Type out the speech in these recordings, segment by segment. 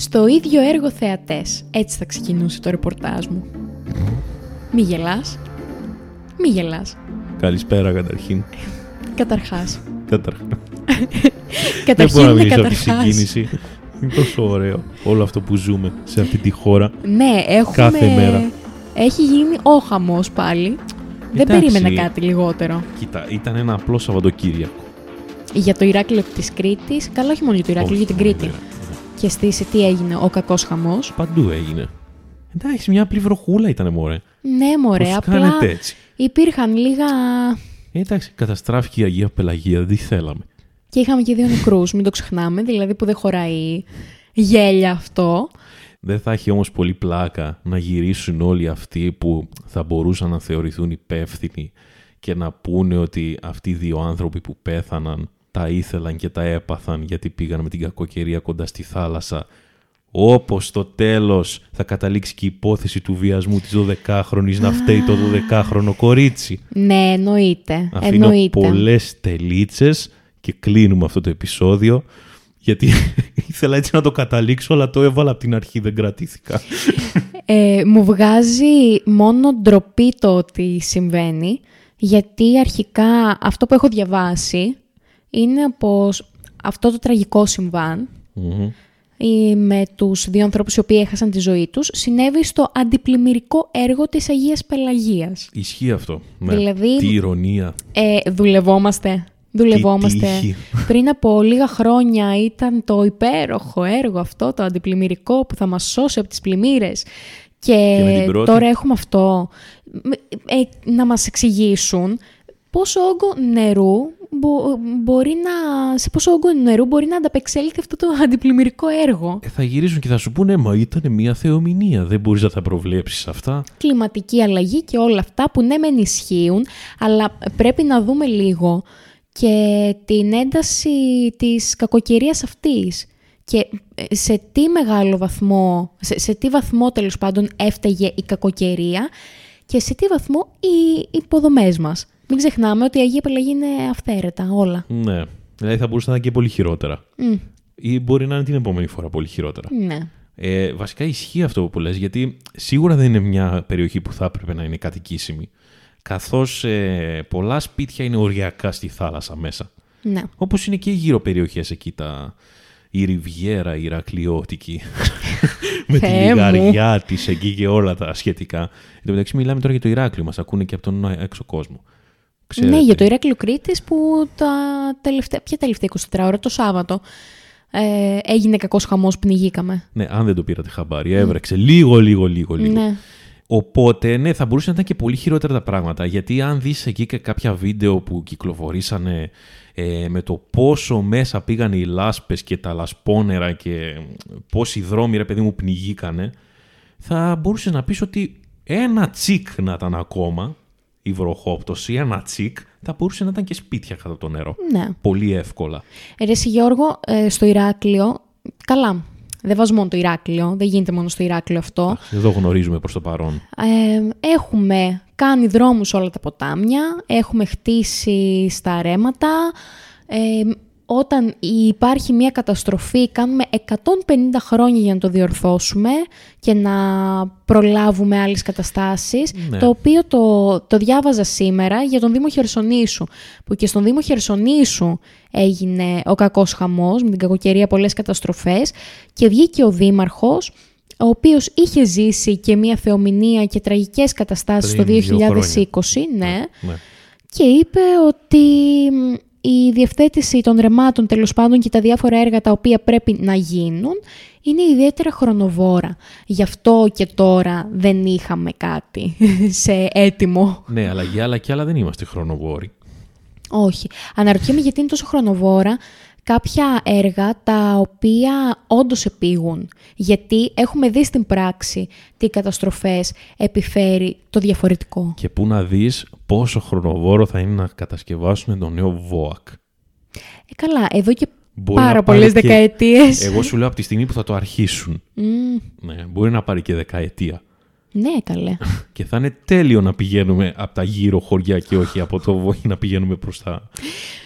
Στο ίδιο έργο θεατές. Έτσι θα ξεκινούσε το ρεπορτάζ μου. Μη γελάς. Μη γελάς. Καλησπέρα καταρχήν. Καταρχάς. Καταρχήν. Καταρχήν Δεν μπορώ να είναι μιλήσω από τη καταρχάς. συγκίνηση. Είναι τόσο ωραίο όλο αυτό που ζούμε σε αυτή τη χώρα. Ναι, έχουμε... Κάθε μέρα. Έχει γίνει ο χαμός πάλι. Δεν Εντάξει. περίμενα κάτι λιγότερο. Κοίτα, ήταν ένα απλό Σαββατοκύριακο. Για το Ηράκλειο της Κρήτης, καλά όχι μόνο για το Ηράκλειο, για την Όχι, Κρήτη. ναι, ναι. Και στη τι έγινε, ο κακός χαμός. Παντού έγινε. Εντάξει, μια απλή βροχούλα ήταν μωρέ. Ναι, μωρέ, Πώς απλά κάνετε έτσι; υπήρχαν λίγα... Ε, εντάξει, καταστράφηκε η Αγία Πελαγία, δεν τη θέλαμε. Και είχαμε και δύο νεκρούς, μην το ξεχνάμε, δηλαδή που δεν χωράει γέλια αυτό. Δεν θα έχει όμως πολύ πλάκα να γυρίσουν όλοι αυτοί που θα μπορούσαν να θεωρηθούν υπεύθυνοι και να πούνε ότι αυτοί οι δύο άνθρωποι που πέθαναν τα ήθελαν και τα έπαθαν γιατί πήγαν με την κακοκαιρία κοντά στη θάλασσα. Όπως στο τέλος θα καταλήξει και η υπόθεση του βιασμού της 12χρονης να φταίει το 12χρονο κορίτσι. Ναι, εννοείται. Αφήνω εννοείται. πολλές τελίτσες και κλείνουμε αυτό το επεισόδιο γιατί ήθελα έτσι να το καταλήξω αλλά το έβαλα από την αρχή, δεν κρατήθηκα. Ε, μου βγάζει μόνο ντροπή το ότι συμβαίνει, γιατί αρχικά αυτό που έχω διαβάσει είναι πως αυτό το τραγικό συμβάν Μμμ. ή με τους δύο ανθρώπους οι οποίοι έχασαν τη ζωή τους συνέβη στο αντιπλημμυρικό έργο της Αγίας Πελαγίας. Ισχύει αυτό. Ναι. Δηλαδή- Τι ηρωνία. Ε, δουλευόμαστε. Δουλευόμαστε. τύχη. Πριν από λίγα χρόνια ήταν το υπέροχο έργο αυτό, το αντιπλημμυρικό που θα μας σώσει από τις πλημμύρες. Και, Και με την πρώτη. τώρα έχουμε αυτό. Μ, ε, να μας εξηγήσουν πόσο όγκο νερού μπο- μπορεί να, σε πόσο όγκο νερού μπορεί να ανταπεξέλθει αυτό το αντιπλημμυρικό έργο. Ε, θα γυρίσουν και θα σου πούνε Μα ήταν μια θεομηνία. Δεν μπορείς να τα προβλέψεις αυτά. κλιματική αλλαγή και όλα αυτά που ναι μεν ισχύουν, αλλά πρέπει να δούμε λίγο και την ένταση της κακοκαιρίας αυτής. Και ε, σε τι μεγάλο βαθμό, σε, σε τι βαθμό τέλος πάντων έφταγε η κακοκαιρία και σε τι βαθμό οι υποδομές μας. Μην ξεχνάμε ότι η Αγία Πελαγή είναι αυθαίρετα όλα. Ναι. Δηλαδή θα μπορούσε να είναι και πολύ χειρότερα. Μμ, Ή μπορεί να είναι την επόμενη φορά πολύ χειρότερα. ναι. Ε, βασικά ισχύει αυτό που λες, γιατί σίγουρα δεν είναι μια περιοχή που θα έπρεπε να είναι κατοικήσιμη. Καθώς ε, πολλά σπίτια είναι οριακά στη θάλασσα μέσα. ναι. Όπως είναι και οι γύρω περιοχές εκεί, τα... η Ριβιέρα, η Ηρακλειώτικη, με τη Θεέ μου. λιγαριά της εκεί και όλα τα σχετικά. Εν τω μεταξύ μιλάμε τώρα για το Ηράκλειο, μας ακούνε και από τον έξω κόσμο. Ξέρετε. Ναι, για το Ηράκλειο Κρήτης που τα τελευταία, ποια τελευταία 24 ώρα, το Σάββατο, ε, έγινε κακός χαμός, πνιγήκαμε. Ναι, αν δεν το πήρατε χαμπάρι, έβρεξε λίγο, λίγο, λίγο, λίγο. Ναι. Οπότε, ναι, θα μπορούσε να ήταν και πολύ χειρότερα τα πράγματα. Γιατί αν δεις εκεί και κάποια βίντεο που κυκλοφορήσανε ε, με το πόσο μέσα πήγαν οι λάσπες και τα λασπόνερα και πόσοι δρόμοι, ρε παιδί μου, πνιγήκανε, θα μπορούσες να πεις ότι ένα τσικ να ήταν ακόμα η βροχόπτωση, ένα τσικ, θα μπορούσε να ήταν και σπίτια κατά το νερό. Ναι. Πολύ εύκολα. Ε, Ρε εσύ, Γιώργο, ε, στο Ηράκλειο, καλά, δεν βάζω μόνο το Ηράκλειο, δεν γίνεται μόνο στο Ηράκλειο αυτό. Εδώ γνωρίζουμε προς το παρόν. Ε, έχουμε κάνει δρόμους σε όλα τα ποτάμια, έχουμε χτίσει στα ρέματα. Ε, όταν υπάρχει μια καταστροφή, κάνουμε 150 χρόνια για να το διορθώσουμε και να προλάβουμε άλλες καταστάσεις, Ναι. το οποίο το, το διάβαζα σήμερα για τον Δήμο Χερσονήσου, που και στον Δήμο Χερσονήσου έγινε ο κακός χαμός, με την κακοκαιρία πολλές καταστροφές και βγήκε ο Δήμαρχος, ο οποίος είχε ζήσει και μια θεομηνία και τραγικές καταστάσεις Πριν το δύο 2020, ναι, ναι. και είπε ότι μ, η διευθέτηση των ρεμάτων τέλος πάντων και τα διάφορα έργα τα οποία πρέπει να γίνουν είναι ιδιαίτερα χρονοβόρα. Γι' αυτό και τώρα δεν είχαμε κάτι σε έτοιμο. Ναι, αλλά για άλλα και άλλα δεν είμαστε χρονοβόροι. Όχι. Αναρωτιέμαι γιατί είναι τόσο χρονοβόρα κάποια έργα τα οποία όντως επίγουν. Γιατί έχουμε δει στην πράξη τι καταστροφές επιφέρει το διαφορετικό. Και πού να δεις πόσο χρονοβόρο θα είναι να κατασκευάσουμε το νέο ΒΟΑΚ. Ε, καλά, εδώ και Μπορεί πάρα να πάρει πολλές και- δεκαετίες. Εγώ σου λέω από τη στιγμή που θα το αρχίσουν. Μμ, Ναι, μπορεί να πάρει και δεκαετία. Ναι, καλέ. Και θα είναι τέλειο να πηγαίνουμε από τα γύρω χωριά και όχι από το βόη να πηγαίνουμε προς τα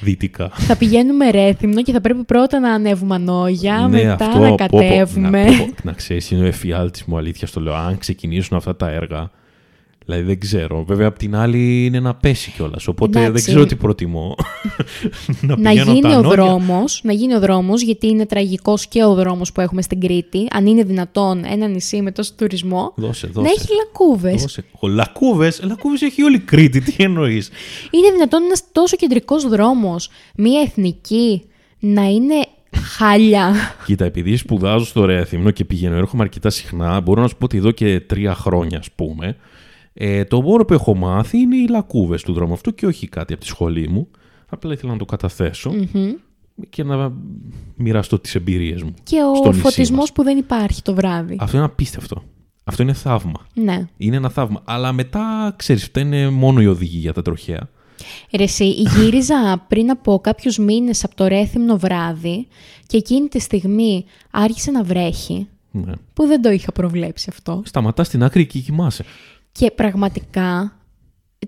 δυτικά. θα πηγαίνουμε ρέθυμνο και θα πρέπει πρώτα να ανέβουμε ανόγια, Ναι, μετά αυτό, να πω, πω, κατέβουμε. να, πω, να ξέρεις, είναι ο εφιάλτης μου, αλήθεια στο λέω. Αν ξεκινήσουν αυτά τα έργα, δηλαδή δεν ξέρω. Βέβαια, απ' την άλλη είναι να πέσει κιόλας. Οπότε δεν Εντάξει. ξέρω τι προτιμώ. να να πηγαίνω γίνει τα ο ανώδια. δρόμος, να γίνει ο δρόμος, γιατί είναι τραγικός και ο δρόμος που έχουμε στην Κρήτη. Αν είναι δυνατόν ένα νησί με τόσο τουρισμό, Δώσε, να δώσε. έχει λακκούβες. Δώσε. Ο Λακκούβες, Λακκούβες έχει όλη η Κρήτη, τι εννοείς; Είναι δυνατόν ένας τόσο κεντρικός δρόμος, μία εθνική, να είναι χάλια. Κοίτα, επειδή σπουδάζω στο Ρέθυμνο και πηγαίνω, έρχομαι αρκετά συχνά, μπορώ να σου πω ότι εδώ και τρία χρόνια, ας πούμε, ε, το μόνο που έχω μάθει είναι οι λακκούβες του δρόμου αυτού και όχι κάτι από τη σχολή μου. Απλά ήθελα να το καταθέσω Μμμ. και να μοιραστώ τις εμπειρίες μου. Και στο ο νησί φωτισμός μας. που δεν υπάρχει το βράδυ. Αυτό είναι απίστευτο. Αυτό είναι θαύμα. Ναι. Είναι ένα θαύμα. Αλλά μετά, ξέρεις, αυτά είναι μόνο οι οδηγοί για τα τροχαία. Ρε εσύ, γύριζα πριν από κάποιους μήνες από το Ρέθυμνο βράδυ και εκείνη τη στιγμή άρχισε να βρέχει, Ναι. που δεν το είχα προβλέψει αυτό. Σταματάς στην άκρη και κοιμάσαι. Και πραγματικά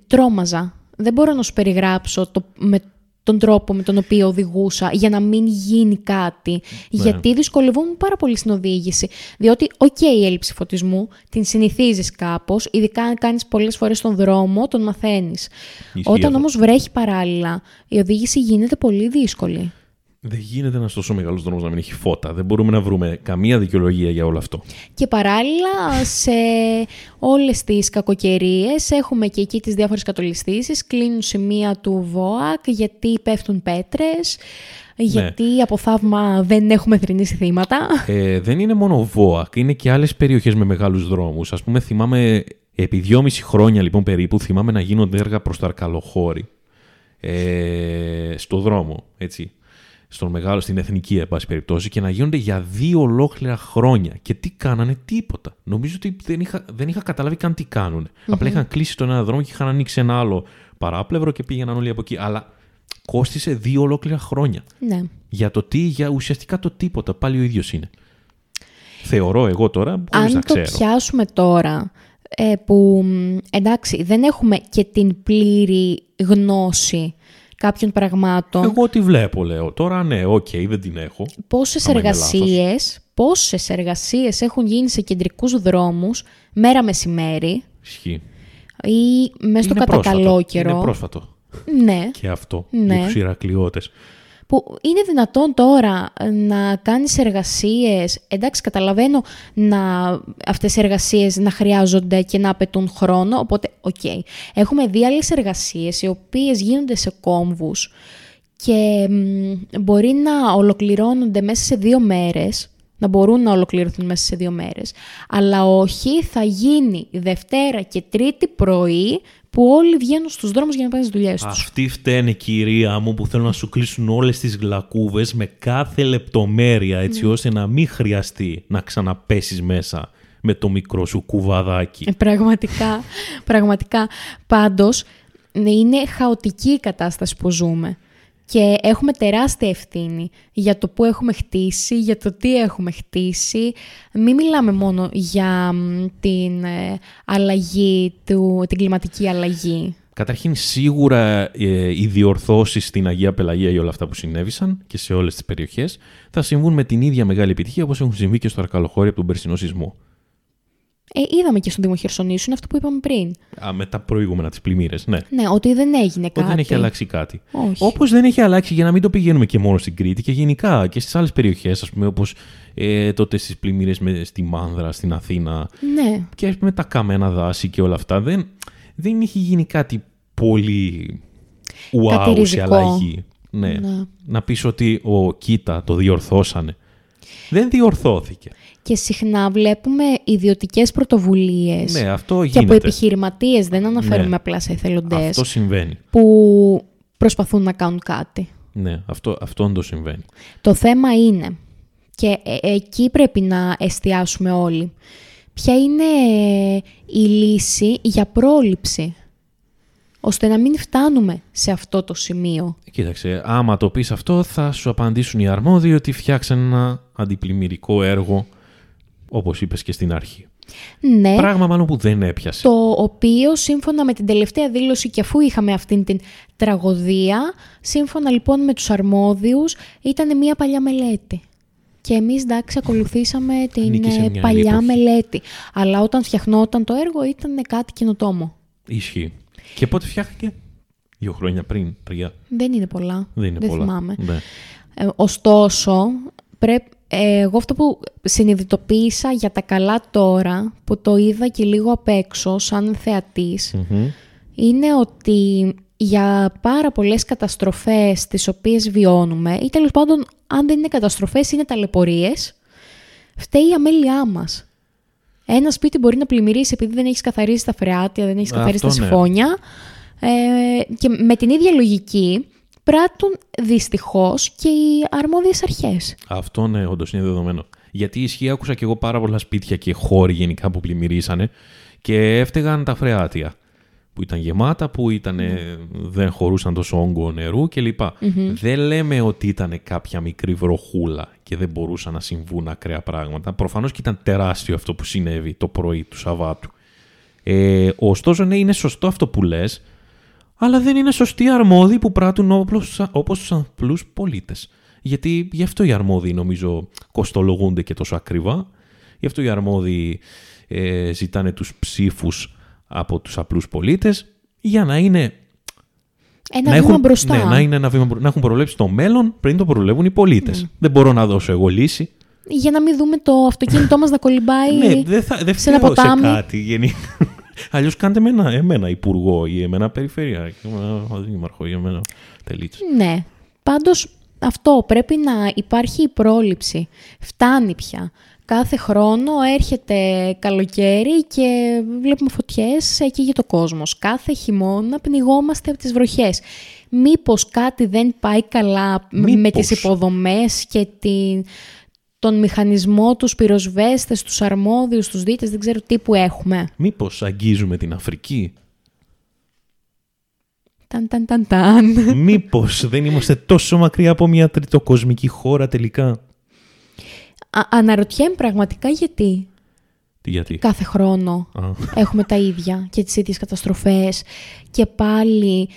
τρόμαζα. Δεν μπορώ να σου περιγράψω το, με τον τρόπο με τον οποίο οδηγούσα για να μην γίνει κάτι. Γιατί δυσκολευόμουν πάρα πολύ στην οδήγηση. Διότι, οκ, η έλλειψη φωτισμού την συνηθίζεις κάπως, ειδικά αν κάνεις πολλές φορές τον δρόμο, τον μαθαίνεις. Ισχύει Όταν αυτό. όμως βρέχει παράλληλα, η οδήγηση γίνεται πολύ δύσκολη. Δεν γίνεται ένας τόσο μεγάλος δρόμος να μην έχει φώτα. Δεν μπορούμε να βρούμε καμία δικαιολογία για όλο αυτό. Και παράλληλα σε όλες τις κακοκαιρίες έχουμε και εκεί τις διάφορες κατολιστήσεις, κλείνουν σημεία του ΒΟΑΚ γιατί πέφτουν πέτρες, γιατί από θαύμα δεν έχουμε θρυνήσει θύματα. Ε, δεν είναι μόνο ΒΟΑΚ, είναι και άλλες περιοχές με μεγάλους δρόμους. Α πούμε, θυμάμαι επί δυόμιση χρόνια λοιπόν περίπου, θυμάμαι να γίνονται έργα προς το Αρκαλοχώρι. Ε, στο δρόμο, έτσι. Στον μεγάλο, στην εθνική, εν πάση περιπτώσει, και να γίνονται για δύο ολόκληρα χρόνια. Και τι κάνανε, τίποτα. Νομίζω ότι δεν είχα, δεν είχα καταλάβει καν τι κάνουν. Απλά είχαν κλείσει τον ένα δρόμο και είχαν ανοίξει ένα άλλο παράπλευρο και πήγαιναν όλοι από εκεί. Αλλά κόστισε δύο ολόκληρα χρόνια. ναι. Για το τι, για ουσιαστικά το τίποτα. Πάλι ο ίδιος είναι. Θεωρώ εγώ τώρα, χωρίς να Αν το ξέρω. πιάσουμε τώρα, ε, που μ, εντάξει δεν έχουμε και την πλήρη γνώση κάποιων πραγμάτων, Εγώ τι βλέπω, λέω. Τώρα ναι, οκ, δεν την έχω. πόσες άμα είναι εργασίες, πόσες εργασίες έχουν γίνει σε κεντρικούς δρόμους μέρα μεσημέρι Ισχύει. ή μέσα στο Είναι πρόσφατο. κατακαλόκαιρο. Είναι πρόσφατο. Ναι, Και αυτό. Ναι. Για τους Ηρακλειώτες. Που είναι δυνατόν τώρα να κάνεις εργασίες, εντάξει καταλαβαίνω να αυτές οι εργασίες να χρειάζονται και να απαιτούν χρόνο, οπότε οκ. Έχουμε δει άλλες εργασίες οι οποίες γίνονται σε κόμβους και μ, μπορεί να ολοκληρώνονται μέσα σε δύο μέρες, να μπορούν να ολοκληρωθούν μέσα σε δύο μέρες, αλλά όχι θα γίνει Δευτέρα και Τρίτη πρωί που όλοι βγαίνουν στους δρόμους για να πάνε στις δουλειές τους. Αυτοί φταίνε, κυρία μου, που θέλουν να σου κλείσουν όλες τις γλακούβες με κάθε λεπτομέρεια, έτσι Ναι. ώστε να μην χρειαστεί να ξαναπέσεις μέσα με το μικρό σου κουβαδάκι. Ε, Πραγματικά, πραγματικά. Πάντως, ναι, είναι χαοτική η κατάσταση που ζούμε. Και έχουμε τεράστια ευθύνη για το που έχουμε χτίσει, για το τι έχουμε χτίσει. Μην μιλάμε μόνο για μ, την ε, αλλαγή, του, την κλιματική αλλαγή. Καταρχήν, σίγουρα ε, οι διορθώσεις στην Αγία Πελαγία για όλα αυτά που συνέβησαν και σε όλες τις περιοχές θα συμβούν με την ίδια μεγάλη επιτυχία όπως έχουν συμβεί και στο Αρκαλοχώρι από τον περσινό σεισμό. Ε, είδαμε και στον Δήμο Χερσονήσου, είναι αυτό που είπαμε πριν. Α, με τα προηγούμενα, τις πλημμύρες, ναι. Ναι, ότι δεν έγινε κάτι. Ότι δεν έχει αλλάξει κάτι. Όχι. Όπως δεν έχει αλλάξει για να μην το πηγαίνουμε και μόνο στην Κρήτη και γενικά και στις άλλες περιοχές, ας πούμε, όπως ε, τότε στις πλημμύρες στη Μάνδρα, στην Αθήνα Ναι, και με τα καμένα δάση και όλα αυτά. Δεν, δεν έχει γίνει κάτι πολύ wow σε Κατηριζικό. αλλαγή. Ναι. Ναι. Να πεις ότι ο κοίτα το διορθώσανε. Δεν διορθώθηκε. Και συχνά βλέπουμε ιδιωτικές πρωτοβουλίες. Ναι, αυτό και από γίνεται. επιχειρηματίες, δεν αναφέρουμε Ναι. απλά σε εθελοντές, Αυτό συμβαίνει. που προσπαθούν να κάνουν κάτι. Ναι, αυτό, αυτό όντως συμβαίνει. Το θέμα είναι, και ε, εκεί πρέπει να εστιάσουμε όλοι, ποια είναι η λύση για πρόληψη, ώστε να μην φτάνουμε σε αυτό το σημείο. Κοίταξε, άμα το πεις αυτό θα σου απαντήσουν οι αρμόδιοι ότι φτιάξαν ένα αντιπλημμυρικό έργο όπως είπες και στην αρχή. Ναι, Πράγμα μάλλον που δεν έπιασε. το οποίο σύμφωνα με την τελευταία δήλωση και αφού είχαμε αυτήν την τραγωδία, σύμφωνα λοιπόν με τους αρμόδιους, ήταν μια παλιά μελέτη. Και εμείς εντάξει ακολουθήσαμε την Ανήκει σε ε, μια παλιά άλλη εποχή. μελέτη. Αλλά όταν φτιαχνόταν το έργο ήταν κάτι καινοτόμο. Ισχύει. Και πότε φτιάχτηκε; Δύο χρόνια πριν, τρία. Δεν είναι πολλά. Δεν είναι πολλά. θυμάμαι. Ναι. Ε, ωστόσο, πρέπει, ε, εγώ αυτό που συνειδητοποίησα για τα καλά τώρα, που το είδα και λίγο απ' έξω σαν θεατής, Μμμ. είναι ότι για πάρα πολλές καταστροφές τις οποίες βιώνουμε, ή τέλος πάντων αν δεν είναι καταστροφές είναι ταλαιπωρίες, φταίει η αμέλειά μας. Ένα σπίτι μπορεί να πλημμυρίσει επειδή δεν έχεις καθαρίσει τα φρεάτια, δεν έχεις καθαρίσει Αυτό τα ναι. συμφώνια. Ε, και με την ίδια λογική πράττουν δυστυχώς και οι αρμόδιες αρχές. Αυτό ναι, όντως είναι δεδομένο. Γιατί ισχύει, άκουσα και εγώ πάρα πολλά σπίτια και χώροι γενικά που πλημμυρίσανε και έφταιγαν τα φρεάτια. Που ήταν γεμάτα, που ήταν, δεν χωρούσαν τόσο όγκο νερού κλπ. Δεν λέμε ότι ήταν κάποια μικρή βροχούλα και δεν μπορούσαν να συμβούν ακραία πράγματα. Προφανώς και ήταν τεράστιο αυτό που συνέβη το πρωί του Σαββάτου. Ε, ωστόσο, ναι, είναι σωστό αυτό που λες, αλλά δεν είναι σωστοί οι αρμόδιοι που πράττουν όπως, όπως τους απλούς πολίτες. Γιατί γι' αυτό οι αρμόδιοι νομίζω κοστολογούνται και τόσο ακριβά. Γι' αυτό οι αρμόδιοι ε, ζητάνε τους ψήφους από τους απλούς πολίτες για να είναι Ένα να βήμα έχουν, μπροστά. Ναι, να, είναι ένα βήμα, μπρο- να έχουν προβλέψει το μέλλον πριν το προβλέψουν οι πολίτες. Δεν μπορώ να δώσω εγώ λύση. Για να μην δούμε το αυτοκίνητό μας να κολυμπάει Ναι, δεν θα δεν σε ένα φταίω σε ποτάμι. κάτι. γενικά. Αλλιώς κάντε εμένα, εμένα υπουργό ή εμένα περιφερειακό, εμένα δήμαρχο ή εμένα τελίτσα. Ναι. Πάντως αυτό πρέπει να υπάρχει η πρόληψη. Φτάνει πια. Κάθε χρόνο έρχεται καλοκαίρι και βλέπουμε φωτιές εκεί για το κόσμος. Κάθε χειμώνα πνιγόμαστε από τις βροχές. Μήπως κάτι δεν πάει καλά με Μήπως. τις υποδομές και την, τον μηχανισμό, τους πυροσβέστες, τους αρμόδιους, τους δίτες, δεν ξέρω τι που έχουμε. Μήπως αγγίζουμε την Αφρική; Ταν, ταν, ταν, ταν. Μήπως δεν είμαστε τόσο μακριά από μια τριτοκοσμική χώρα τελικά; Α, αναρωτιέμαι πραγματικά γιατί Τι γιατί; κάθε χρόνο Α, έχουμε τα ίδια και τις ίδιες καταστροφές και πάλι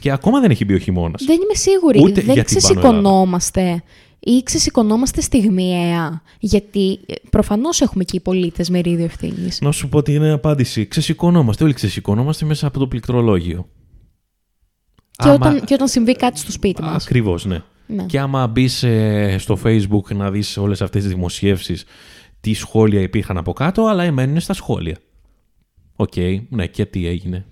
Και ακόμα δεν έχει μπει ο χειμώνας. δεν είμαι σίγουρη, Ούτε δεν για την Πάνω ξεσηκωνόμαστε ή ξεσηκωνόμαστε στιγμιαία γιατί ε, προφανώς έχουμε και οι πολίτες μερίδιο ευθύνης. Να σου πω την απάντηση. Ξεσηκωνόμαστε. Όλοι ξεσηκωνόμαστε μέσα από το πληκτρολόγιο. Και, όταν, και όταν συμβεί κάτι στο σπίτι μας. Ακριβώς, ναι. Ναι. Και άμα μπεις στο facebook να δεις όλες αυτές τις δημοσιεύσεις τι σχόλια υπήρχαν από κάτω, αλλά εμένουν στα σχόλια. Οκ, ναι, και τι έγινε.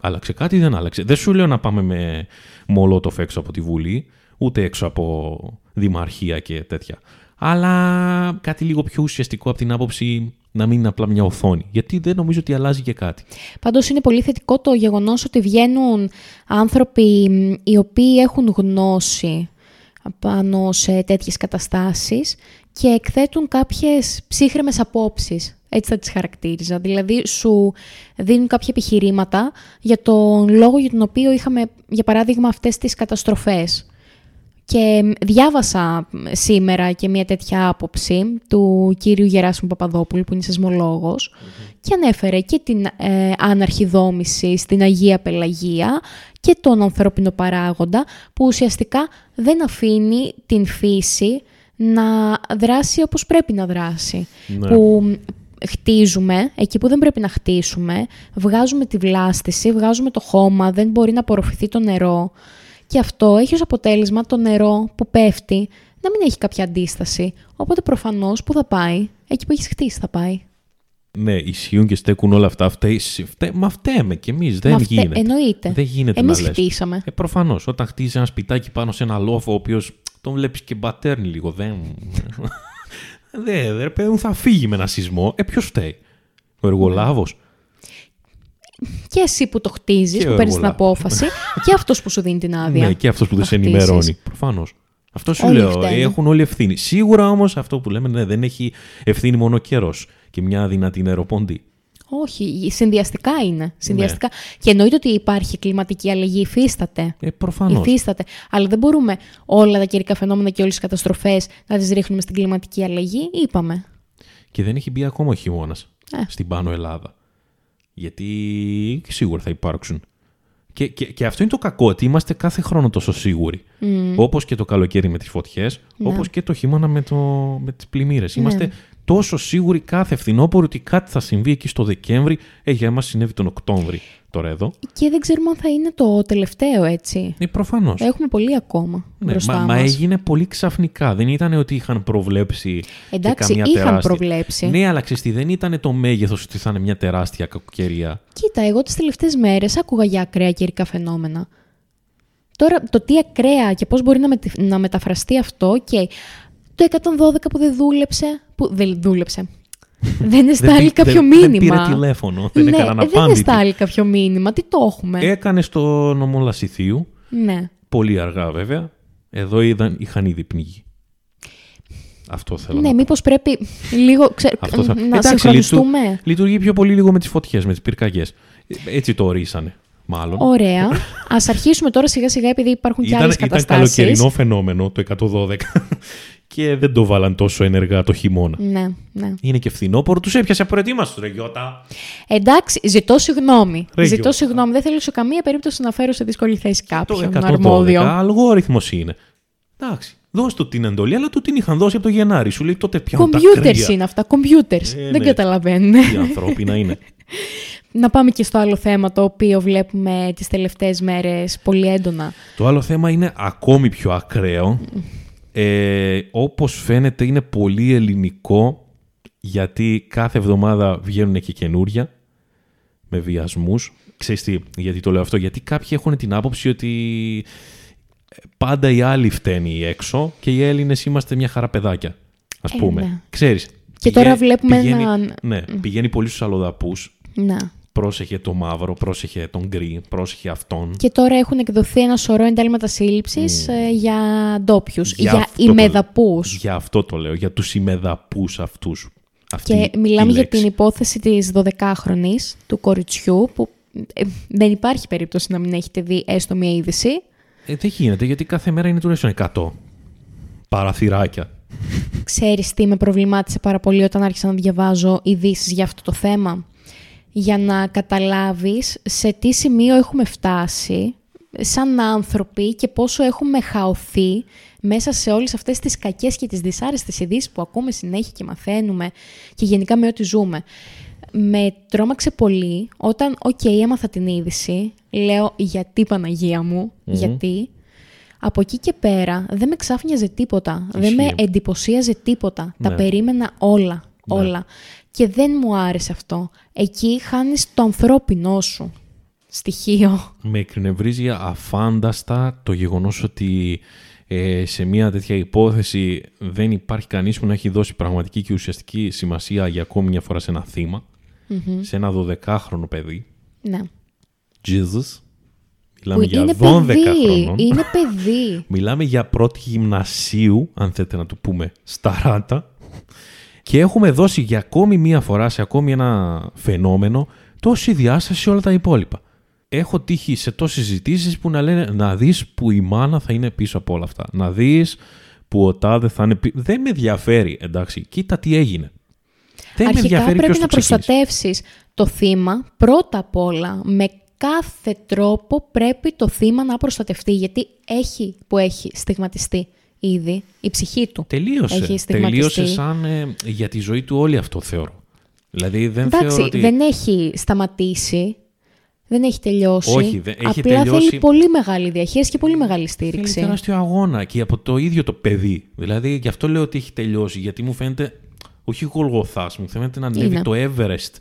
Άλλαξε κάτι ή δεν άλλαξε. Δεν σου λέω να πάμε με μολότοφ έξω από τη Βουλή, ούτε έξω από δημαρχία και τέτοια. Αλλά κάτι λίγο πιο ουσιαστικό από την άποψη να μην είναι απλά μια οθόνη. Γιατί δεν νομίζω ότι αλλάζει και κάτι. Πάντως είναι πολύ θετικό το γεγονός ότι βγαίνουν άνθρωποι μ, οι οποίοι έχουν γνώση πάνω σε τέτοιες καταστάσεις και εκθέτουν κάποιες ψύχρεμες απόψεις. Έτσι θα τις χαρακτήριζα. Δηλαδή σου δίνουν κάποια επιχειρήματα για τον λόγο για τον οποίο είχαμε, για παράδειγμα, αυτές τις καταστροφές. Και μ, διάβασα μ, σήμερα και μια τέτοια άποψη του κύριου Γεράσιμου Παπαδόπουλου, που είναι σεισμολόγος, και ανέφερε και την ε, άναρχη δόμηση στην Αγία Πελαγία και τον ανθρώπινο παράγοντα, που ουσιαστικά δεν αφήνει την φύση να δράσει όπως πρέπει να δράσει. Ναι. Που μ, χτίζουμε εκεί που δεν πρέπει να χτίσουμε, βγάζουμε τη βλάστηση, βγάζουμε το χώμα, δεν μπορεί να απορροφηθεί το νερό. Και αυτό έχει ως αποτέλεσμα το νερό που πέφτει να μην έχει κάποια αντίσταση. Οπότε προφανώς που θα πάει, εκεί που έχει χτίσει θα πάει. Ναι, ισχύουν και στέκουν όλα αυτά. Φταίει, φταίει, μα φταίμε κι εμείς. Δεν Μα φτε- γίνεται. εννοείται. Δεν γίνεται Εμείς να λες. χτίσαμε. Ε, Προφανώς. Όταν χτίζει ένα σπιτάκι πάνω σε ένα λόφο, ο οποίος τον βλέπεις και μπατέρνει λίγο. Δεν. Δεν, ρε παιδί μου, θα φύγει με ένα σεισμό. Ε, ποιος φταίει; Ο εργολάβος. Και εσύ που το χτίζεις, Και που ο παίρνεις την εργολάβος. απόφαση, και αυτός που σου δίνει την άδεια. Ναι, και αυτός που να δεν σε χτίσεις. ενημερώνει. Προφανώς. Αυτό σου Όλοι λέω. φταίνε. Έχουν όλοι ευθύνη. Σίγουρα όμως αυτό που λέμε ναι, δεν έχει ευθύνη μόνο ο καιρός και μια δυνατή νεροποντή. Όχι, συνδυαστικά Ναι. είναι. Συνδυαστικά. Και εννοείται ότι υπάρχει κλιματική αλλαγή, υφίσταται. Ε, προφανώς. Υφίσταται. Αλλά δεν μπορούμε όλα τα καιρικά φαινόμενα και όλες τις καταστροφές να τις ρίχνουμε στην κλιματική αλλαγή. Είπαμε. Και δεν έχει μπει ακόμα ο χειμώνας Ε. στην Πάνω Ελλάδα. Γιατί σίγουρα θα υπάρξουν. Και, και, και αυτό είναι το κακό, ότι είμαστε κάθε χρόνο τόσο σίγουροι. Μμ. Όπως Όπως και το καλοκαίρι με τις φωτιές, Ναι. όπως και το χειμώνα με, το, με τις πλημμύρες. Είμαστε τόσο σίγουροι κάθε φθινόπωρο ότι κάτι θα συμβεί εκεί στο Δεκέμβρη. Ε, για εμάς συνέβη τον Οκτώβρη τώρα εδώ. Και δεν ξέρουμε αν θα είναι το τελευταίο, έτσι. Ε, προφανώς. Έχουμε πολύ ακόμα Ναι, μπροστά μα, μας. μα έγινε πολύ ξαφνικά. Δεν ήταν ότι είχαν προβλέψει Εντάξει, και καμία είχαν τεράστια. προβλέψει. Ναι, αλλά ξέρεις τι, δεν ήταν το μέγεθος ότι θα είναι μια τεράστια κακοκαιρία. Κοίτα, εγώ τις τελευταίες μέρες άκουγα για ακραία καιρικά φαινόμενα. Τώρα, το τι ακραία και πώς μπορεί να, μετι- να μεταφραστεί αυτό και το 112 που δεν δούλεψε, που δεν δούλεψε. δεν εστάλει πή- κάποιο δεν, μήνυμα. Δεν πήρε τηλέφωνο, δεν ναι, έκαναν δεν απάντητη. εστάλει κάποιο μήνυμα. Τι το έχουμε; Έκανε στο νομό Λασιθίου, Ναι. πολύ αργά βέβαια. Εδώ είδαν, είχαν ήδη πνιγεί. Αυτό θέλω Ναι, να πω. μήπως πρέπει λίγο ξε... Αυτό θα- να Εντάξει, συγχρονιστούμε. λειτου- Λειτουργεί πιο πολύ λίγο με τις φωτιές, με τις πυρκαγιές. Ε, Έτσι το ορίσανε, μάλλον. Ωραία. Ας αρχίσουμε τώρα σιγά σιγά επειδή υπάρχουν και Ήταν, άλλες ήταν καταστάσεις. καλοκαιρινό φαινόμενο το 112 και δεν το βάλαν τόσο ενεργά το χειμώνα. Ναι, ναι. Είναι και φθινόπωρο, τους έπιασε απροετοίμαστος, ρε Γιώτα. Εντάξει, ζητώ συγγνώμη. Ρε, ζητώ Γιώτα. συγγνώμη. Δεν θέλω σε καμία περίπτωση να φέρω σε δύσκολη θέση Το κάποιον 112, αρμόδιο. αλγόριθμος είναι. Εντάξει, δώσ' του την εντολή, αλλά του την είχαν δώσει από το Γενάρη. Σου λέει τότε πιάνουν τα Computers κρύα. είναι αυτά. Computers. Ε, Δεν ναι. καταλαβαίνουν. Τι ανθρώπινα είναι. να πάμε και στο άλλο θέμα το οποίο βλέπουμε τις τελευταίες μέρες πολύ έντονα. Το άλλο θέμα είναι ακόμη πιο ακραίο. Ε, όπως φαίνεται είναι πολύ ελληνικό γιατί κάθε εβδομάδα βγαίνουν και καινούρια με βιασμούς. Ξέρεις τι, γιατί το λέω αυτό, γιατί κάποιοι έχουν την άποψη ότι πάντα οι άλλοι φταίνει έξω και οι Έλληνες είμαστε μια χαρά παιδάκια, ας Ε, πούμε. ναι. Ξέρεις. Και τώρα βλέπουμε πηγαίνει, έναν- Ναι, πηγαίνει πολύ στους αλλοδαπούς. Να. Πρόσεχε το μαύρο, πρόσεχε τον γκρι, πρόσεχε αυτόν. Και τώρα έχουν εκδοθεί ένα σωρό εντάλματα σύλληψης ε, για ντόπιους, για, αυτό το- ημεδαπούς. Για αυτό το λέω, για τους ημεδαπούς αυτούς. Αυτή Και η μιλάμε για λέξη. την υπόθεση της 12χρονης του κοριτσιού που ε, δεν υπάρχει περίπτωση να μην έχετε δει έστω μία είδηση. Ε, δεν γίνεται, γιατί κάθε μέρα είναι τουλάχιστον 100 παραθυράκια. Ξέρεις τι με προβλημάτισε πάρα πολύ όταν άρχισα να διαβάζω ειδήσεις για αυτό το θέμα; Για να καταλάβεις σε τι σημείο έχουμε φτάσει σαν άνθρωποι και πόσο έχουμε χαωθεί μέσα σε όλες αυτές τις κακές και τις δυσάρεστες ειδήσεις που ακούμε συνέχεια και μαθαίνουμε και γενικά με ό,τι ζούμε. Με τρόμαξε πολύ όταν, οκ, έμαθα την είδηση, λέω γιατί Παναγία μου, γιατί. Από εκεί και πέρα δεν με ξάφνιαζε τίποτα, δεν με Ισχύει. εντυπωσίαζε τίποτα. Τα Ναι. περίμενα όλα, Ναι. Όλα. Και δεν μου άρεσε αυτό. Εκεί χάνεις το ανθρώπινό σου στοιχείο. Με εκνευρίζει αφάνταστα το γεγονός ότι ε, σε μια τέτοια υπόθεση δεν υπάρχει κανείς που να έχει δώσει πραγματική και ουσιαστική σημασία για ακόμη μια φορά σε ένα θύμα, σε ένα 12χρονο παιδί. Ναι. Jesus. Μιλάμε Που για είναι 12 παιδί. χρονών. Είναι παιδί. Μιλάμε για πρώτη γυμνασίου, αν θέλετε να το πούμε, στα ράτα. Και έχουμε δώσει για ακόμη μία φορά, σε ακόμη ένα φαινόμενο, τόση διάσταση σε όλα τα υπόλοιπα. Έχω τύχει σε τόσες συζητήσεις που να λένε να δεις που η μάνα θα είναι πίσω από όλα αυτά. Να δεις που ο τάδε θα είναι πίσω. Δεν με ενδιαφέρει, εντάξει. Κοίτα τι έγινε. Δεν με Αρχικά ενδιαφέρει πρέπει ποιος να το ξεκίνησε. προστατεύσεις το θύμα πρώτα απ' όλα. Με κάθε τρόπο πρέπει το θύμα να προστατευτεί γιατί έχει που έχει στιγματιστεί ήδη η ψυχή του. Τελείωσε. Έχει στιγματιστεί. Τελείωσε σαν ε, για τη ζωή του όλη αυτό θεωρώ. Δηλαδή δεν Εντάξει, θεωρώ ότι... δεν έχει σταματήσει. Δεν έχει τελειώσει. Όχι, δεν- έχει Απλά τελειώσει- θέλει πολύ μεγάλη διαχείριση και πολύ μεγάλη Θέλει στήριξη. τεράστιο αγώνα και από το ίδιο το παιδί. Δηλαδή γι' αυτό λέω ότι έχει τελειώσει. Γιατί μου φαίνεται, όχι γολγοθάς, μου φαίνεται να ανέβει Είναι. το Everest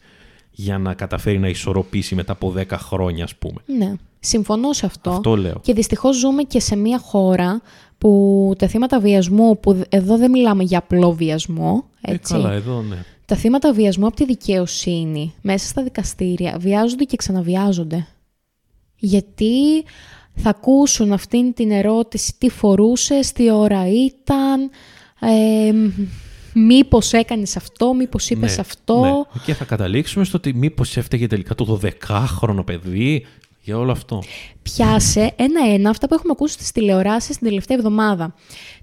για να καταφέρει να ισορροπήσει μετά από 10 χρόνια, ας πούμε. Ναι, συμφωνώ σε αυτό. Αυτό λέω. Και δυστυχώς ζούμε και σε μια χώρα που τα θύματα βιασμού, που εδώ δεν μιλάμε για απλό βιασμό, έτσι. Ε, καλά, εδώ ναι. Τα θύματα βιασμού από τη δικαιοσύνη, μέσα στα δικαστήρια, βιάζονται και ξαναβιάζονται. Γιατί θα ακούσουν αυτήν την ερώτηση τι φορούσες, τι ώρα ήταν, ε, μήπως έκανες αυτό, μήπως είπες ναι, αυτό. ναι. Και θα καταλήξουμε στο ότι μήπως έφταιγε τελικά το 12χρονο παιδί για όλο αυτό. Πιάσε ένα-ένα αυτά που έχουμε ακούσει στις τηλεοράσεις την τελευταία εβδομάδα.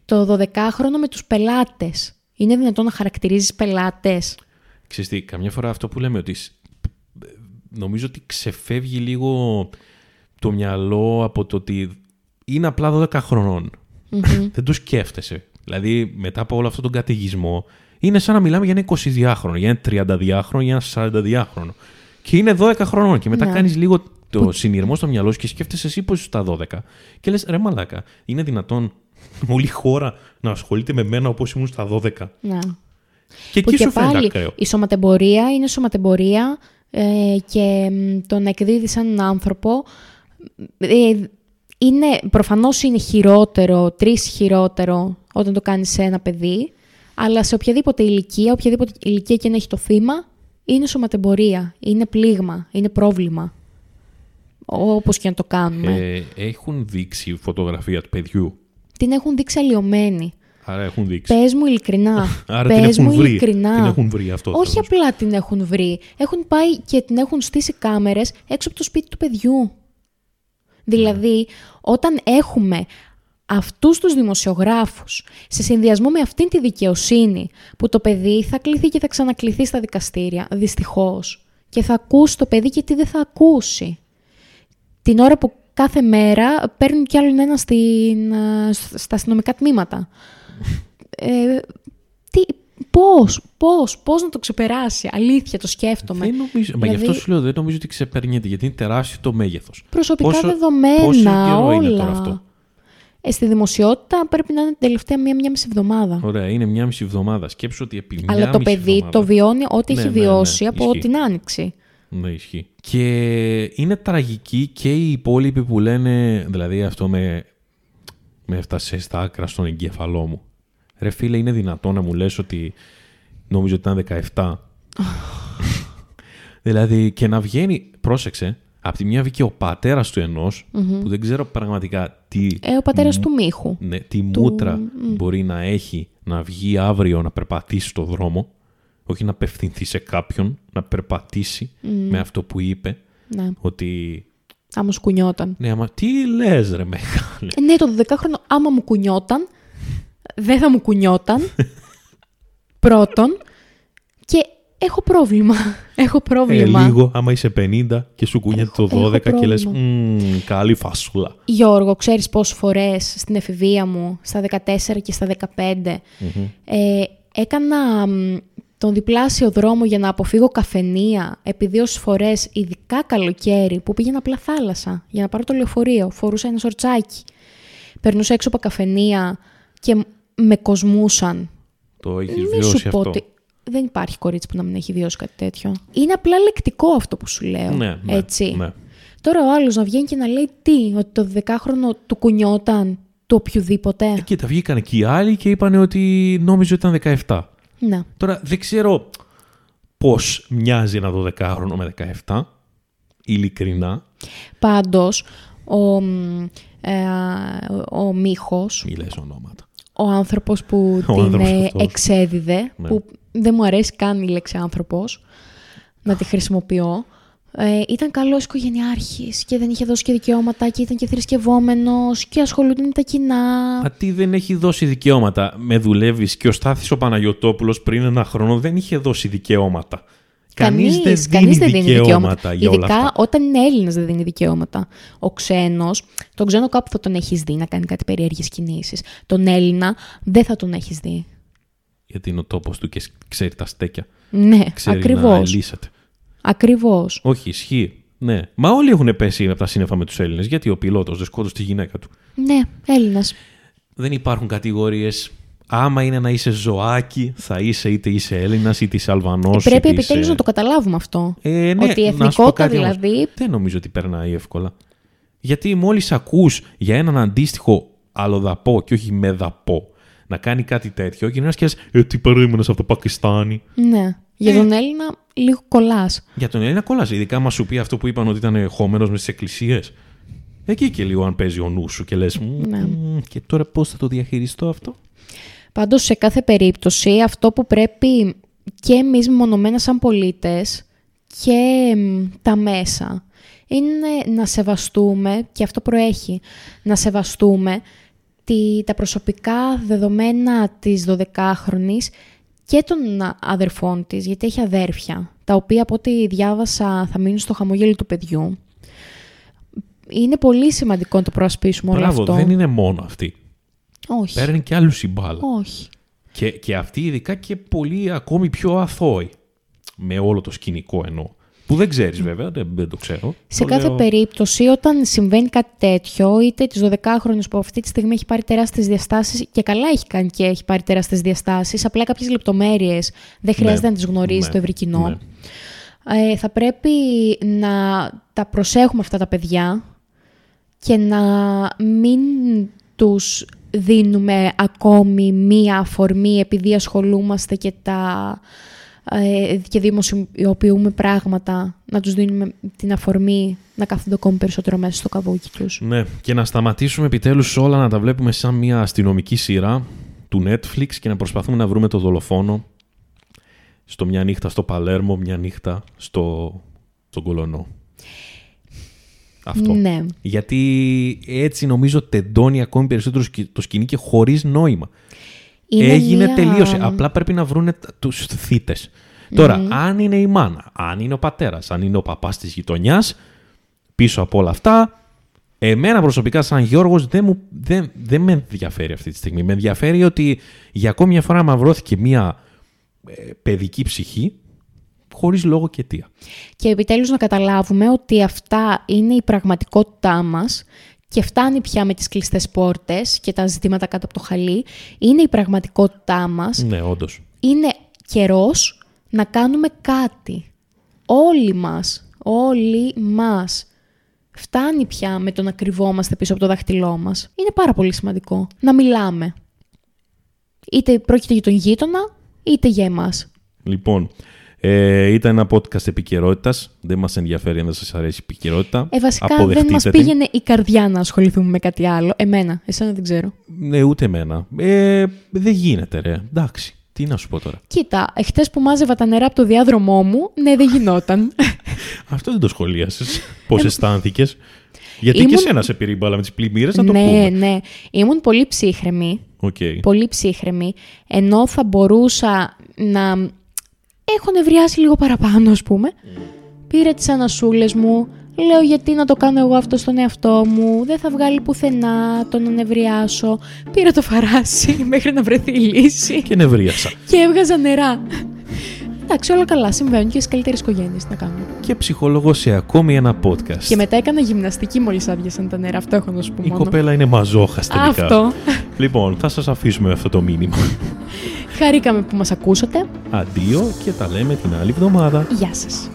Το 12χρονο με τους πελάτες. Είναι δυνατόν να χαρακτηρίζεις πελάτες; Ξέρεις τι, καμιά φορά αυτό που λέμε ότι σ- νομίζω ότι ξεφεύγει λίγο το μυαλό από το ότι είναι απλά 12 χρονών. Δεν το σκέφτεσαι. Δηλαδή, μετά από όλο αυτόν τον καταιγισμό, είναι σαν να μιλάμε για ένα 22χρονο, για ένα 32χρονο, για ένα 42χρονο. Και είναι 12 χρονών. Και μετά Ναι. κάνεις λίγο το συνειρμό στο μυαλό σου και σκέφτεσαι εσύ πώς είσαι στα 12. Και λες, ρε μαλάκα, είναι δυνατόν όλη η χώρα να ασχολείται με μένα όπως ήμουν στα 12. Ναι. Και Που εκεί και σου φαίνεται πάλι ακραίο. η σωματεμπορία είναι σωματεμπορία ε, και μ, τον εκδίδεις σαν έναν άνθρωπο. Ε, είναι, προφανώς είναι χειρότερο, τρεις χειρότερο όταν το κάνεις σε ένα παιδί, αλλά σε οποιαδήποτε ηλικία, οποιαδήποτε ηλικία και να έχει το θύμα, είναι σωματεμπορία, είναι πλήγμα, είναι πρόβλημα. Όπως και να το κάνουμε. Ε, έχουν δείξει φωτογραφία του παιδιού; Την έχουν δείξει αλλοιωμένη. Άρα έχουν δείξει. Πες μου ειλικρινά. Άρα την Πες έχουν μου βρει. ειλικρινά. Την έχουν βρει αυτό. Όχι θέλω να σου απλά την έχουν βρει. Έχουν πάει και την έχουν στήσει κάμερες έξω από το σπίτι του παιδιού. Δηλαδή, όταν έχουμε αυτούς τους δημοσιογράφους σε συνδυασμό με αυτήν τη δικαιοσύνη που το παιδί θα κληθεί και θα ξανακληθεί στα δικαστήρια, δυστυχώς. Και θα ακούσει το παιδί και τι δεν θα ακούσει. Την ώρα που κάθε μέρα παίρνουν κι άλλον ένα στην, α, στα αστυνομικά τμήματα. Ε, τι, πώς, πώς, πώς να το ξεπεράσει; Αλήθεια, το σκέφτομαι. Δεν νομίζω, μα γι' αυτό Δηλαδή- σου λέω δεν νομίζω ότι ξεπερνιέται, γιατί είναι τεράστιο το μέγεθος. Προσωπικά Πόσο- δεδομένα, πόσο καιρό όλα. είναι τώρα αυτό; Ε, στη δημοσιότητα πρέπει να είναι την τελευταία μία-μία μισή εβδομάδα. Ωραία, είναι μια μισή εβδομάδα. Σκέψου ότι επί Αλλά μια το μισή παιδί εβδομάδα- το βιώνει ό,τι Ναι, έχει ναι, ναι, βιώσει από ισχύει. την άνοιξη. Ναι, ισχύει. Και είναι τραγική και οι υπόλοιποι που λένε, δηλαδή αυτό με, με έφτασε στα άκρα στον εγκέφαλό μου. Ρε φίλε, είναι δυνατό να μου λες ότι νομίζω ότι ήταν 17. δηλαδή και να βγαίνει, πρόσεξε, από τη μια βγήκε ο πατέρας του ενος που δεν ξέρω πραγματικά τι, Ε, ο πατέρας του Μίχου. ναι, τι μούτρα μπορεί να έχει να βγει αύριο να περπατήσει στο δρόμο, όχι να απευθυνθεί σε κάποιον, να περπατήσει με αυτό που είπε, Ναι, ότι άμα σου κουνιόταν. ναι, άμα τι λες ρε μεγάλε. Ε, ναι, το 12χρονο άμα μου κουνιόταν, δεν θα μου κουνιόταν. Πρώτον. Και έχω πρόβλημα. Έχω Ε, πρόβλημα. λίγο, άμα είσαι 50 και σου κουνιέται το Έχω- έχω 12 και λες πρόβλημα. «Μμμ, καλή φασούλα. Γιώργο, ξέρεις πόσες φορές στην εφηβεία μου, στα 14 και στα 15, ε, έκανα μ, τον διπλάσιο δρόμο για να αποφύγω καφενεία, επειδή όσες φορές, ειδικά καλοκαίρι, που πήγαινα απλά θάλασσα για να πάρω το λεωφορείο, φορούσα ένα σορτσάκι. Περνούσα έξω από καφενεία και μ- με κοσμούσαν. Το έχεις Μη βιώσει σου πω αυτό. ότι δεν υπάρχει κορίτσι που να μην έχει βιώσει κάτι τέτοιο. Είναι απλά λεκτικό αυτό που σου λέω. Ναι, ναι, έτσι. ναι. Τώρα ο άλλος να βγαίνει και να λέει τι, ότι το 10χρονο του κουνιόταν του οποιοδήποτε. Ε, κοίτα, βγήκαν και οι άλλοι και είπαν ότι νόμιζε ότι ήταν 17. Ναι. Τώρα δεν ξέρω πώς μοιάζει ένα 12χρονο με 17, ειλικρινά. Πάντως, ο, μ, ε, ο Μίχος, Μη λες ονόματα. ο άνθρωπος που Ο την άνθρωπος ε, αυτός. εξέδιδε, Ναι. που δεν μου αρέσει καν η λέξη άνθρωπος, να τη χρησιμοποιώ, ε, ήταν καλός οικογενειάρχης και δεν είχε δώσει και δικαιώματα και ήταν και θρησκευόμενος και ασχολούνται με τα κοινά. Μα τι δεν έχει δώσει δικαιώματα; Με δουλεύεις και ο Στάθης ο Παναγιωτόπουλος πριν ένα χρόνο δεν είχε δώσει δικαιώματα. Κανείς, δεν δίνει κανείς δεν δίνει δικαιώματα για όλα Ειδικά αυτά. όταν είναι Έλληνας δεν δίνει δικαιώματα. Ο ξένος, τον ξένο κάπου θα τον έχεις δει να κάνει κάτι περίεργες κινήσεις. Τον Έλληνα δεν θα τον έχεις δει. Γιατί είναι ο τόπος του και ξέρει τα στέκια. Ναι, Ξέρει ακριβώς. Να ελίσσεται. Ακριβώς. Όχι, ισχύει. Ναι. Μα όλοι έχουν πέσει από τα σύννεφα με τους Έλληνες. Γιατί ο πιλότος δεν σκότωσε τη γυναίκα του. Ναι, Έλληνας. Δεν υπάρχουν κατηγορίες. Άμα είναι να είσαι ζωάκι, θα είσαι είτε είσαι Έλληνας, είτε είσαι Αλβανός. Πρέπει είτε επιτέλους είσαι... να το καταλάβουμε αυτό. Ε, ναι, Ότι η να σου πω εθνικότητα κάτι όμως. δηλαδή. Δεν νομίζω ότι περνάει εύκολα. Γιατί μόλις ακούς για έναν αντίστοιχο αλλοδαπό και όχι μεδαπό να κάνει κάτι τέτοιο, γυρνάς και λες «Ε, τι περίμενες από το Πακιστάνι». Ναι. Για Ε. τον Έλληνα λίγο κολλάς. Για τον Έλληνα κόλλασε. Ειδικά μα σου πει αυτό που είπαν ότι ήταν χωμένος μες στις εκκλησίες. Εκεί και λίγο αν παίζει ο νους σου και λες «Μμμ, Ναι. και τώρα πώς θα το διαχειριστώ αυτό». Πάντως σε κάθε περίπτωση αυτό που πρέπει και εμείς μονομένα σαν πολίτες και μ, τα μέσα είναι να σεβαστούμε, και αυτό προέχει, να σεβαστούμε τη, τα προσωπικά δεδομένα της 12χρονης και των αδερφών της, γιατί έχει αδέρφια, τα οποία από ό,τι διάβασα θα μείνουν στο χαμογέλο του παιδιού. Είναι πολύ σημαντικό να το προασπίσουμε όλο Μπράβο, αυτό. δεν είναι μόνο αυτή. Όχι. Παίρνει και άλλους η μπάλα. Όχι. Και, και αυτή ειδικά και πολύ ακόμη πιο αθώοι. Με όλο το σκηνικό εννοώ. Που δεν ξέρεις βέβαια, δεν, δεν το ξέρω. Σε Το κάθε λέω- περίπτωση, όταν συμβαίνει κάτι τέτοιο, είτε της 12χρονη που αυτή τη στιγμή έχει πάρει τεράστιες διαστάσεις, και καλά έχει κάνει και έχει πάρει τεράστιες διαστάσεις, απλά κάποιες λεπτομέρειες δεν χρειάζεται Ναι. να τις γνωρίζεις Ναι. το ευρύ κοινό. Ναι. Ε, θα πρέπει να τα προσέχουμε αυτά τα παιδιά και να μην τους δίνουμε ακόμη μία αφορμή επειδή ασχολούμαστε και, τα, ε, και δημοσιοποιούμε πράγματα, να τους δίνουμε την αφορμή να κάθονται ακόμη περισσότερο μέσα στο καβούκι τους. Ναι, και να σταματήσουμε επιτέλους όλα να τα βλέπουμε σαν μια αστυνομική σειρά του Netflix και να προσπαθούμε να βρούμε το δολοφόνο στο μια νύχτα στο Παλέρμο, μια νύχτα στο, στον Κολονό. Αυτό. Ναι. Γιατί έτσι νομίζω τεντώνει ακόμη περισσότερο σκη- το σκηνή και χωρίς νόημα. Είναι Έγινε, μία- τελείωσε. Απλά πρέπει να βρούνε τα- τους θύτες. Τώρα, αν είναι η μάνα, αν είναι ο πατέρας, αν είναι ο παπάς της γειτονιάς, πίσω από όλα αυτά, εμένα προσωπικά σαν Γιώργος δεν, μου, δεν, δεν με ενδιαφέρει αυτή τη στιγμή. Με ενδιαφέρει ότι για ακόμη μια φορά μαυρώθηκε μια ε, παιδική ψυχή χωρίς λόγο και αιτία. Και επιτέλους να καταλάβουμε ότι αυτά είναι η πραγματικότητά μας και φτάνει πια με τις κλειστές πόρτες και τα ζητήματα κάτω από το χαλί. Είναι η πραγματικότητά μας. Ναι, όντως. Είναι καιρός να κάνουμε κάτι. Όλοι μας, όλοι μας. Φτάνει πια με το να κρυβόμαστε πίσω από το δάχτυλό μας. Είναι πάρα πολύ σημαντικό να μιλάμε. Είτε πρόκειται για τον γείτονα, είτε για εμάς. Λοιπόν, ε, ήταν ένα podcast επικαιρότητας. Δεν μας ενδιαφέρει αν δεν σας αρέσει η επικαιρότητα. Ε, βασικά δεν Αποδεχτείτε μας την. πήγαινε η καρδιά να ασχοληθούμε με κάτι άλλο. Εμένα, εσένα δεν ξέρω. Ναι, ούτε εμένα. Ε, δεν γίνεται, ρε. Εντάξει. Τι να σου πω τώρα. Κοίτα, εχθές που μάζευα τα νερά από το διάδρομό μου, ναι, δεν γινόταν. Αυτό δεν το σχολίασες. Πώς αισθάνθηκες; Γιατί και Ε, Ήμουν- εσένα σε πήρε η μπάλα με τις πλημμύρες, να το ναι, πούμε. ναι. Ήμουν πολύ ψύχραιμη. Οκ. Πολύ ψύχραιμη. Ενώ θα μπορούσα να έχω νευριάσει λίγο παραπάνω, ας πούμε. Πήρα τις ανασούλες μου. Λέω γιατί να το κάνω εγώ αυτό στον εαυτό μου; Δεν θα βγάλει πουθενά το να νευριάσω. Πήρα το φαράσι μέχρι να βρεθεί η λύση. Και νευρίασα. και έβγαζα νερά. Εντάξει, όλα καλά. Συμβαίνουν και στις καλύτερες οικογένειες να κάνουν. και ψυχολόγος σε ακόμη ένα podcast. Και μετά έκανα γυμναστική μόλις άδειασαν τα νερά. Αυτό έχω να σου πω Η μόνο. κοπέλα είναι μαζόχα τελικά. Αυτό. Λοιπόν, θα σας αφήσουμε με αυτό το μήνυμα. Χαρήκαμε που μας ακούσατε. Αντίο και τα λέμε την άλλη εβδομάδα. Γεια σας.